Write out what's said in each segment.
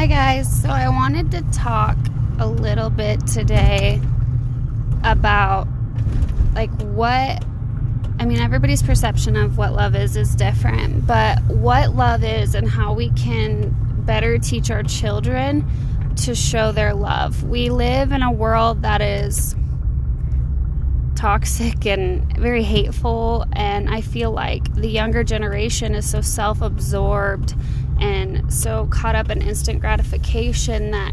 Hi, guys. So, I wanted to talk a little bit today about like what I mean, everybody's perception of what love is is different, but what love is and how we can better teach our children to show their love. We live in a world that is toxic and very hateful, and I feel like the younger generation is so self absorbed and so caught up in instant gratification that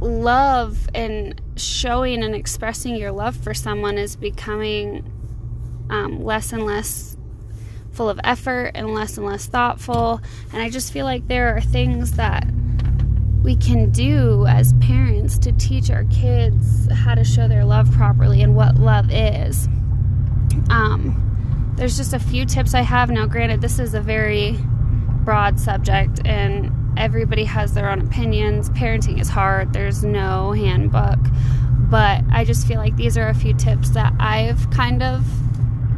love and showing and expressing your love for someone is becoming um, less and less full of effort and less and less thoughtful. And I just feel like there are things that we can do as parents to teach our kids how to show their love properly and what love is. Um, there's just a few tips I have. Now, granted, this is a very broad subject and everybody has their own opinions. Parenting is hard, there's no handbook. But I just feel like these are a few tips that I've kind of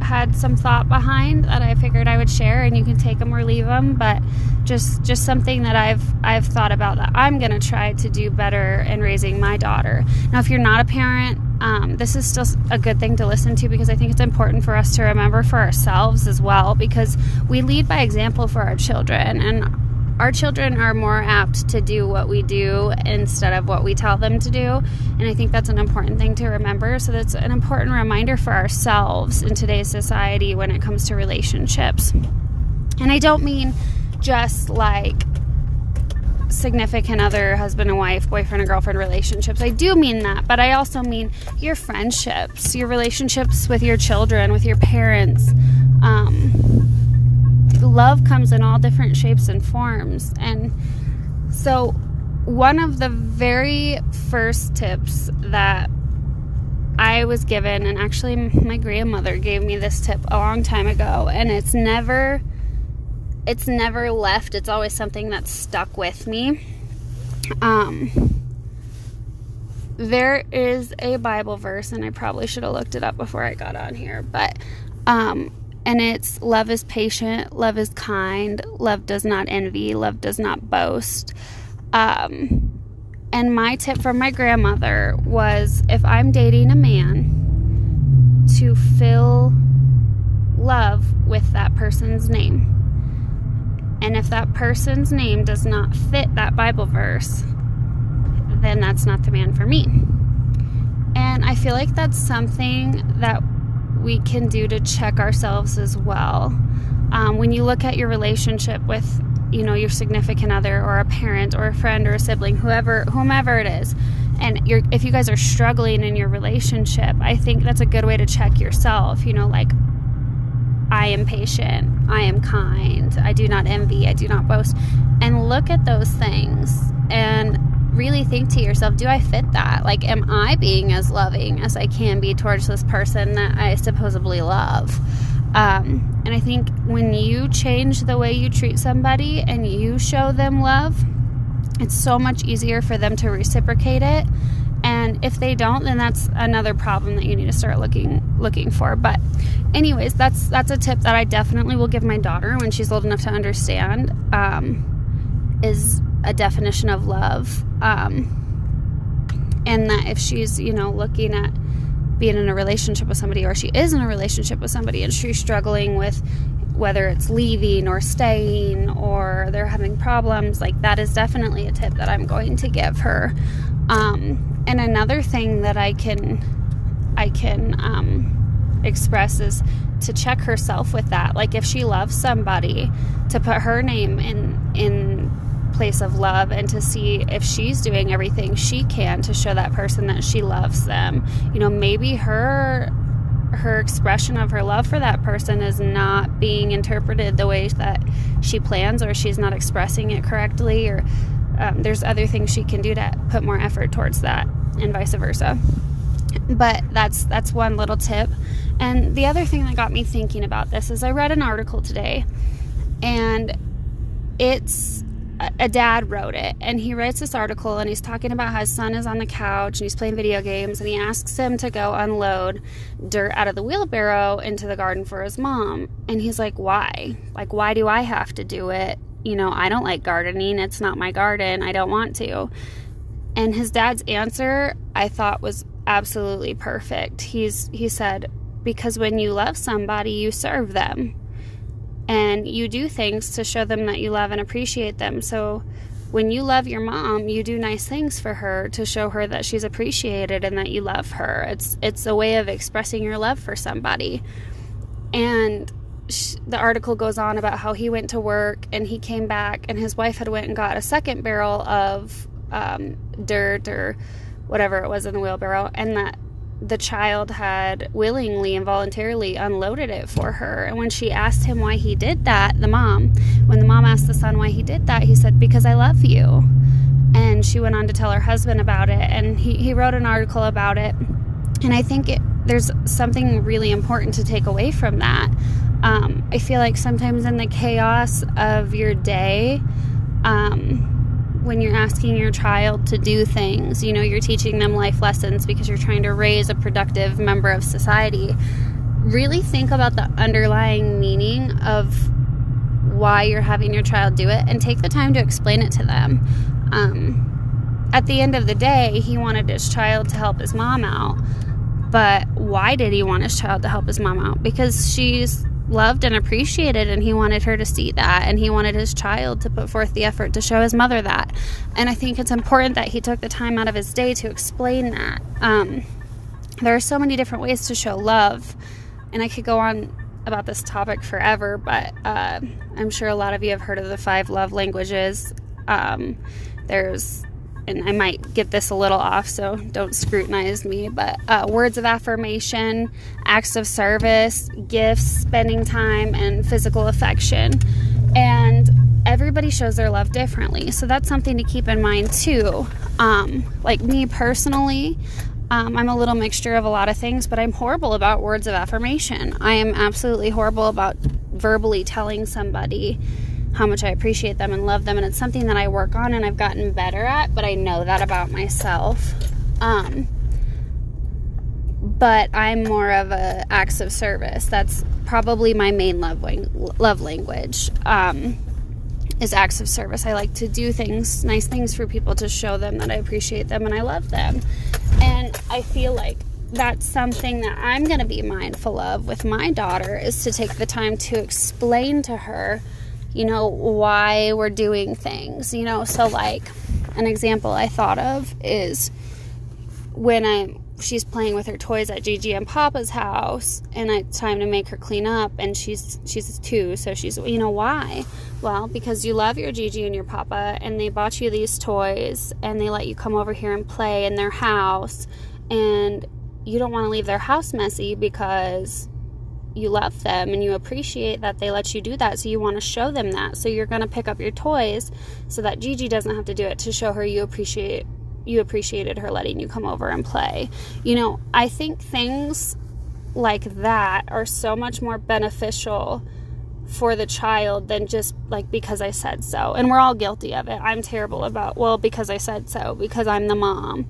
had some thought behind that I figured I would share and you can take them or leave them but just just something that I've I've thought about that I'm going to try to do better in raising my daughter. Now if you're not a parent, um, this is still a good thing to listen to because I think it's important for us to remember for ourselves as well because we lead by example for our children and our children are more apt to do what we do instead of what we tell them to do. And I think that's an important thing to remember. So that's an important reminder for ourselves in today's society when it comes to relationships. And I don't mean just like significant other, husband and wife, boyfriend and girlfriend relationships. I do mean that, but I also mean your friendships, your relationships with your children, with your parents. Um, love comes in all different shapes and forms. And so, one of the very first tips that I was given, and actually, my grandmother gave me this tip a long time ago, and it's never. It's never left. It's always something that's stuck with me. Um, there is a Bible verse, and I probably should have looked it up before I got on here, but um, and it's love is patient, love is kind, love does not envy, love does not boast. Um, and my tip from my grandmother was if I'm dating a man, to fill love with that person's name. And if that person's name does not fit that Bible verse, then that's not the man for me. And I feel like that's something that we can do to check ourselves as well. Um, when you look at your relationship with, you know, your significant other or a parent or a friend or a sibling, whoever, whomever it is, and if you guys are struggling in your relationship, I think that's a good way to check yourself. You know, like I am patient, I am kind, I do not envy, I do not boast, and look at those things and really think to yourself, do I fit that? Like, am I being as loving as I can be towards this person that I supposedly love? Um, and I think when you change the way you treat somebody and you show them love, it's so much easier for them to reciprocate it. And if they don't, then that's another problem that you need to start looking looking for. But anyways, that's that's a tip that I definitely will give my daughter when she's old enough to understand. Um, is a definition of love. Um, and that if she's, you know, looking at being in a relationship with somebody or she is in a relationship with somebody and she's struggling with whether it's leaving or staying or they're having problems, like that is definitely a tip that I'm going to give her. Um, and another thing that I can I can um, express is to check herself with that. Like if she loves somebody, to put her name in in place of love and to see if she's doing everything she can to show that person that she loves them. You know, maybe her her expression of her love for that person is not being interpreted the way that she plans or she's not expressing it correctly or um, there's other things she can do to put more effort towards that and vice versa. But that's that's one little tip. And the other thing that got me thinking about this is i read an article today and it's a dad wrote it and he writes this article and he's talking about how his son is on the couch and he's playing video games and he asks him to go unload dirt out of the wheelbarrow into the garden for his mom. And he's like why? Like why do i have to do it you know, I don't like gardening. It's not my garden. I don't want to. And his dad's answer I thought was absolutely perfect. He's he said, because when you love somebody, you serve them. And you do things to show them that you love and appreciate them. So when you love your mom, you do nice things for her to show her that she's appreciated and that you love her. It's it's a way of expressing your love for somebody. And the article goes on about how he went to work and he came back and his wife had went and got a second barrel of um, dirt or whatever it was in the wheelbarrow and that the child had willingly and voluntarily unloaded it for her. And when she asked him why he did that, the mom, when the mom asked the son why he did that, he said, Because I love you. And she went on to tell her husband about it. And he, he wrote an article about it. And I think it, there's something really important to take away from that. Um, I feel like sometimes in the chaos of your day, um, when you're asking your child to do things. You know, you're teaching them life lessons because you're trying to raise a productive member of society. Really think about the underlying meaning of why you're having your child do it and take the time to explain it to them. Um, at the end of the day, he wanted his child to help his mom out. But why did he want his child to help his mom out? Because she's loved and appreciated and he wanted her to see that and he wanted his child to put forth the effort to show his mother that. And i think it's important that he took the time out of his day to explain that. Um, there are so many different ways to show love and i could go on about this topic forever but uh, i'm sure a lot of you have heard of the five love languages. Um, there's and I might get this a little off, so don't scrutinize me, but uh, words of affirmation, acts of service, gifts, spending time, and physical affection. And everybody shows their love differently. So that's something to keep in mind too. Um, like me personally, um, I'm a little mixture of a lot of things, but I'm horrible about words of affirmation. I am absolutely horrible about verbally telling somebody how much I appreciate them and love them. And it's something that I work on and I've gotten better at, but I know that about myself. Um, but I'm more of a acts of service. That's probably my main love love language. Um, is acts of service. I like to do things, nice things for people to show them that I appreciate them and I love them. And I feel like that's something that I'm going to be mindful of with my daughter is to take the time to explain to her you know, why we're doing things, you know. So, like, an example I thought of is when I she's playing with her toys at Gigi and Papa's house, and it's time to make her clean up, and she's she's two, so she's you know why? Well, because you love your Gigi and your Papa, and they bought you these toys, and they let you come over here and play in their house, and you don't want to leave their house messy because you love them and you appreciate that they let you do that. So you want to show them that. So you're going to pick up your toys so that Gigi doesn't have to do it to show her you appreciate you appreciated her letting you come over and play. You know, I think things like that are so much more beneficial for the child than just like because I said so. And we're all guilty of it. I'm terrible about, well, because I said so, because I'm the mom.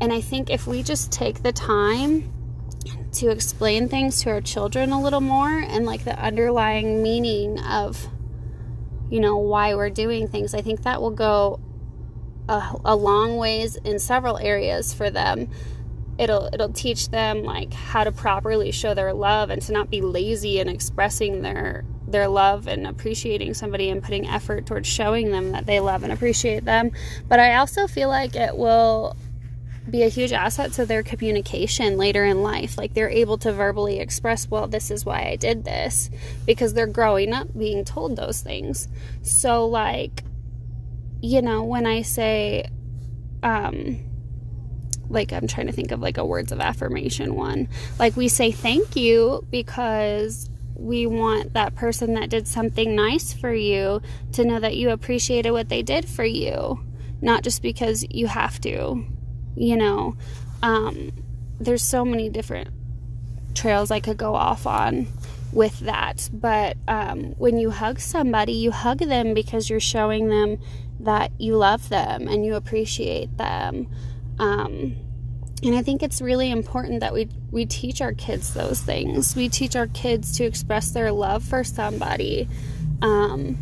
And I think if we just take the time to explain things to our children a little more and like the underlying meaning of you know why we're doing things. I think that will go a, a, long ways in several areas for them. It'll it'll teach them like how to properly show their love and to not be lazy in expressing their their love and appreciating somebody and putting effort towards showing them that they love and appreciate them. But i also feel like it will be a huge asset to their communication later in life. Like they're able to verbally express, well, this is why I did this, because they're growing up being told those things. So, like, you know, when I say, um, like I'm trying to think of like a words of affirmation one. Like we say thank you because we want that person that did something nice for you to know that you appreciated what they did for you, not just because you have to you know um, there's so many different trails i could go off on with that. But um, when you hug somebody you hug them because you're showing them that you love them and you appreciate them. Um, and i think it's really important that we we teach our kids those things. We teach our kids to express their love for somebody um,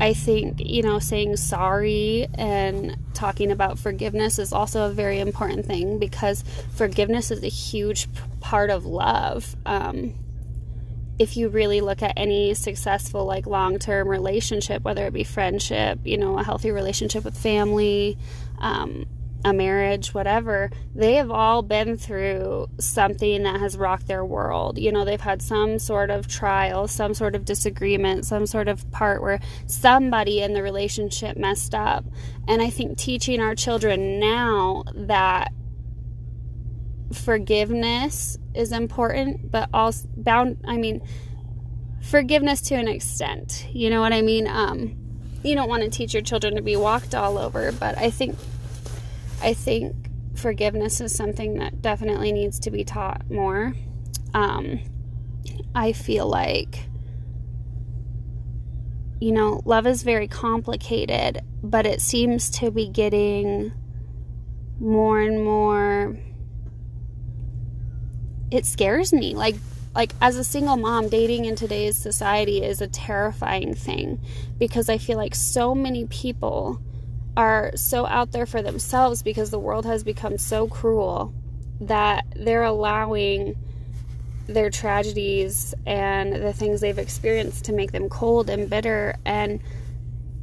I think, you know, saying sorry and talking about forgiveness is also a very important thing because forgiveness is a huge part of love. Um, if you really look at any successful, like long term relationship, whether it be friendship, you know, a healthy relationship with family, um, a marriage, whatever, they have all been through something that has rocked their world. You know, they've had some sort of trial, some sort of disagreement, some sort of part where somebody in the relationship messed up. And I think teaching our children now that forgiveness is important, but also bound, I mean, forgiveness to an extent. You know what I mean? Um, you don't want to teach your children to be walked all over, but I think I think forgiveness is something that definitely needs to be taught more. Um, I feel like, you know, love is very complicated, but it seems to be getting more and more. It scares me. Like, like as a single mom, dating in today's society is a terrifying thing because I feel like so many people are so out there for themselves because the world has become so cruel that they're allowing their tragedies and the things they've experienced to make them cold and bitter. And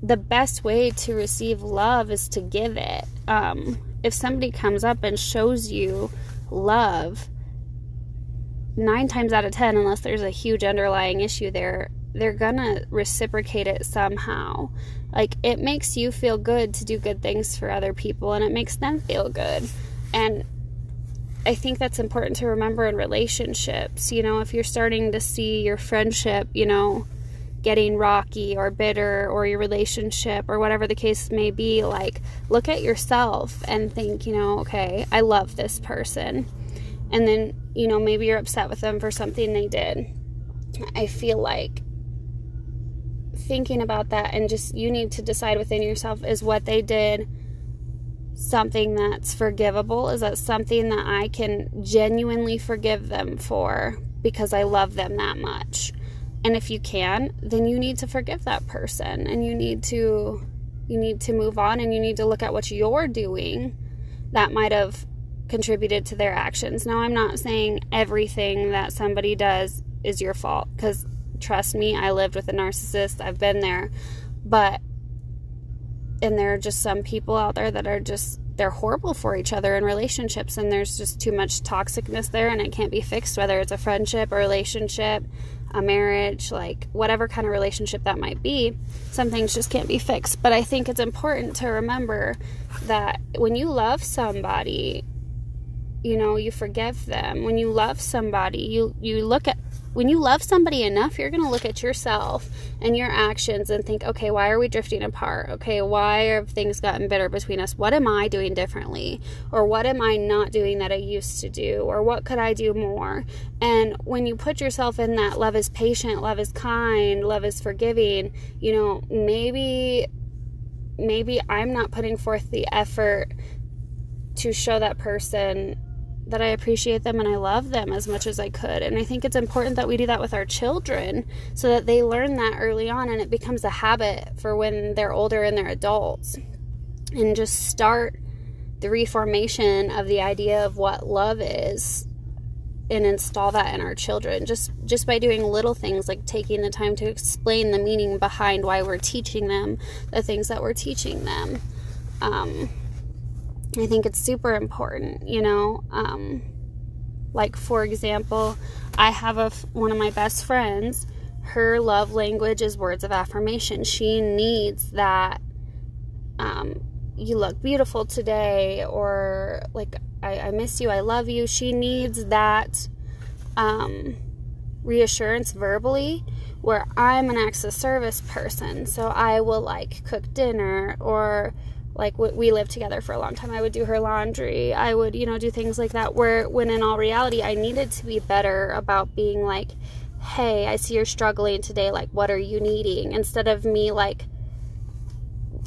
the best way to receive love is to give it. Um, if somebody comes up and shows you love nine times out of ten unless there's a huge underlying issue there they're gonna reciprocate it somehow. Like it makes you feel good to do good things for other people and it makes them feel good. And I think that's important to remember in relationships. You know, if you're starting to see your friendship, you know, getting rocky or bitter or your relationship or whatever the case may be, like look at yourself and think, you know, okay, I love this person. And then, you know, maybe you're upset with them for something they did. I feel like thinking about that and just you need to decide within yourself is what they did something that's forgivable? Is that something that I can genuinely forgive them for because I love them that much? And if you can, then you need to forgive that person and you need to you need to move on and you need to look at what you're doing that might have contributed to their actions. Now, I'm not saying everything that somebody does is your fault because Trust me, I lived with a narcissist. I've been there. But, and there are just some people out there that are just, they're horrible for each other in relationships. And there's just too much toxicness there and it can't be fixed, whether it's a friendship, a relationship, a marriage, like whatever kind of relationship that might be. Some things just can't be fixed. But I think it's important to remember that when you love somebody, you know you forgive them when you love somebody you you look at when you love somebody enough, you're going to look at yourself and your actions and think, okay, why are we drifting apart? Okay, why have things gotten bitter between us? What am I doing differently? Or what am I not doing that I used to do? Or what could I do more? And when you put yourself in that love is patient, love is kind, love is forgiving, you know, maybe maybe I'm not putting forth the effort to show that person that I appreciate them and I love them as much as I could. And I think it's important that we do that with our children so that they learn that early on and it becomes a habit for when they're older and they're adults. And just start the reformation of the idea of what love is and install that in our children just just by doing little things like taking the time to explain the meaning behind why we're teaching them the things that we're teaching them um, I think it's super important, you know. Um, like for example, I have a one of my best friends. Her love language is words of affirmation. She needs that. Um, you look beautiful today, or like I, I miss you, I love you. She needs that um, reassurance verbally where I'm an of service person. So I will like cook dinner or like we lived together for a long time. I would do her laundry. I would you know do things like that where when in all reality i needed to be better about being like hey i see you're struggling today. Like what are you needing? Instead of me like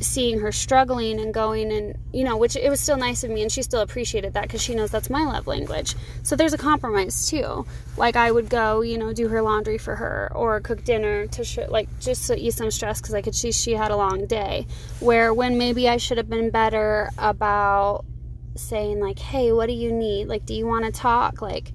seeing her struggling and going and you know which it was still nice of me and she still appreciated that because she knows that's my love language. So there's a compromise too. Like i would go you know do her laundry for her or cook dinner to sh- like just to ease some stress because i could see she had a long day. Where when maybe i should have been better about saying like hey what do you need? Like do you want to talk? Like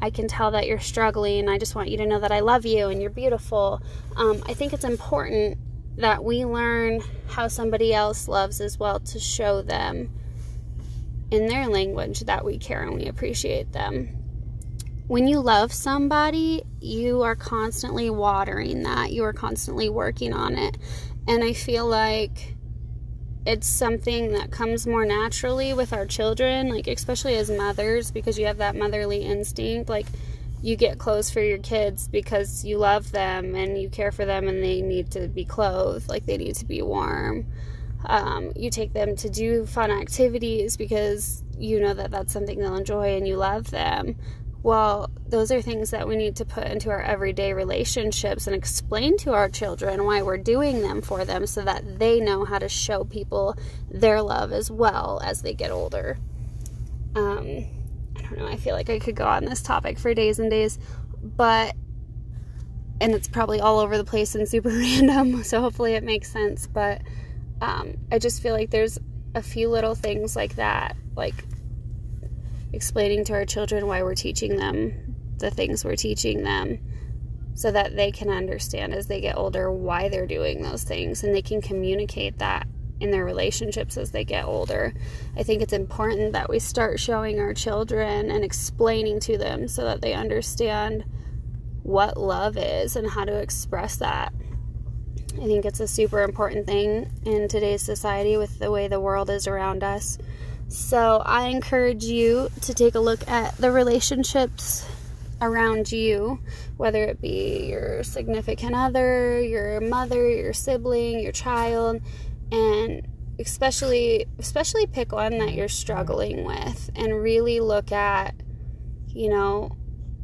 I can tell that you're struggling. I just want you to know that I love you and you're beautiful. Um, I think it's important that we learn how somebody else loves as well to show them in their language that we care and we appreciate them. When you love somebody, you are constantly watering that, you are constantly working on it. And I feel like it's something that comes more naturally with our children, like especially as mothers, because you have that motherly instinct. Like, you get clothes for your kids because you love them and you care for them and they need to be clothed, like they need to be warm. Um, you take them to do fun activities because you know that that's something they'll enjoy and you love them. Well, those are things that we need to put into our everyday relationships and explain to our children why we're doing them for them so that they know how to show people their love as well as they get older. Um, know, I feel like I could go on this topic for days and days, but and it's probably all over the place and super random, so hopefully it makes sense, but um, I just feel like there's a few little things like that, like explaining to our children why we're teaching them the things we're teaching them so that they can understand as they get older why they're doing those things and they can communicate that in their relationships as they get older. I think it's important that we start showing our children and explaining to them so that they understand what love is and how to express that. I think it's a super important thing in today's society with the way the world is around us. So, I encourage you to take a look at the relationships around you, whether it be your significant other, your mother, your sibling, your child, and especially especially pick one that you're struggling with and really look at you know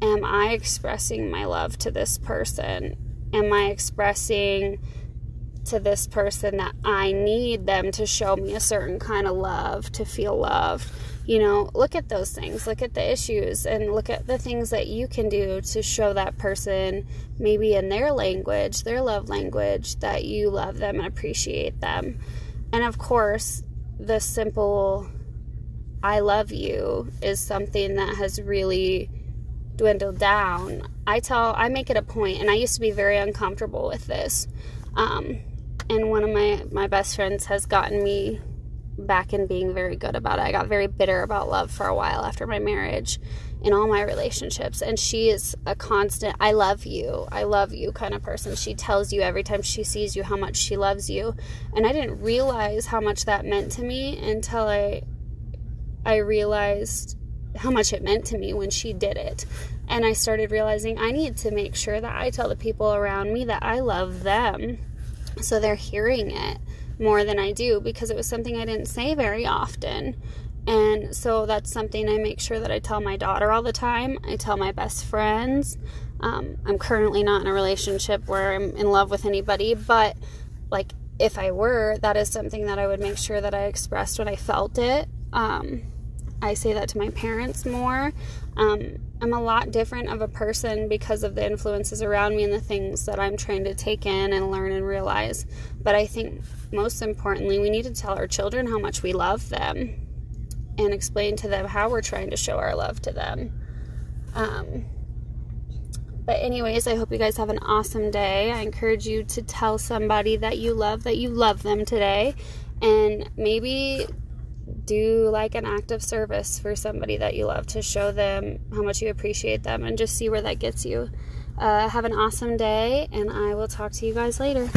am i expressing my love to this person? Am i expressing to this person that i need them to show me a certain kind of love to feel loved you know look at those things look at the issues and look at the things that you can do to show that person maybe in their language their love language that you love them and appreciate them. And of course the simple i love you is something that has really dwindled down. I tell i make it a point and i used to be very uncomfortable with this. Um, and one of my my best friends has gotten me back in being very good about it. I got very bitter about love for a while after my marriage in all my relationships. And she is a constant, I love you, I love you kind of person. She tells you every time she sees you how much she loves you. And I didn't realize how much that meant to me until I I realized how much it meant to me when she did it. And I started realizing I need to make sure that I tell the people around me that I love them so they're hearing it more than I do because it was something I didn't say very often. And so that's something I make sure that I tell my daughter all the time. I tell my best friends. Um, I'm currently not in a relationship where I'm in love with anybody, but like if I were, that is something that I would make sure that I expressed when I felt it. Um, I say that to my parents more. Um, I'm a lot different of a person because of the influences around me and the things that I'm trying to take in and learn and realize. But I think most importantly, we need to tell our children how much we love them and explain to them how we're trying to show our love to them. Um, but, anyways, I hope you guys have an awesome day. I encourage you to tell somebody that you love that you love them today and maybe do like an act of service for somebody that you love to show them how much you appreciate them and just see where that gets you. Uh, have an awesome day, and I will talk to you guys later.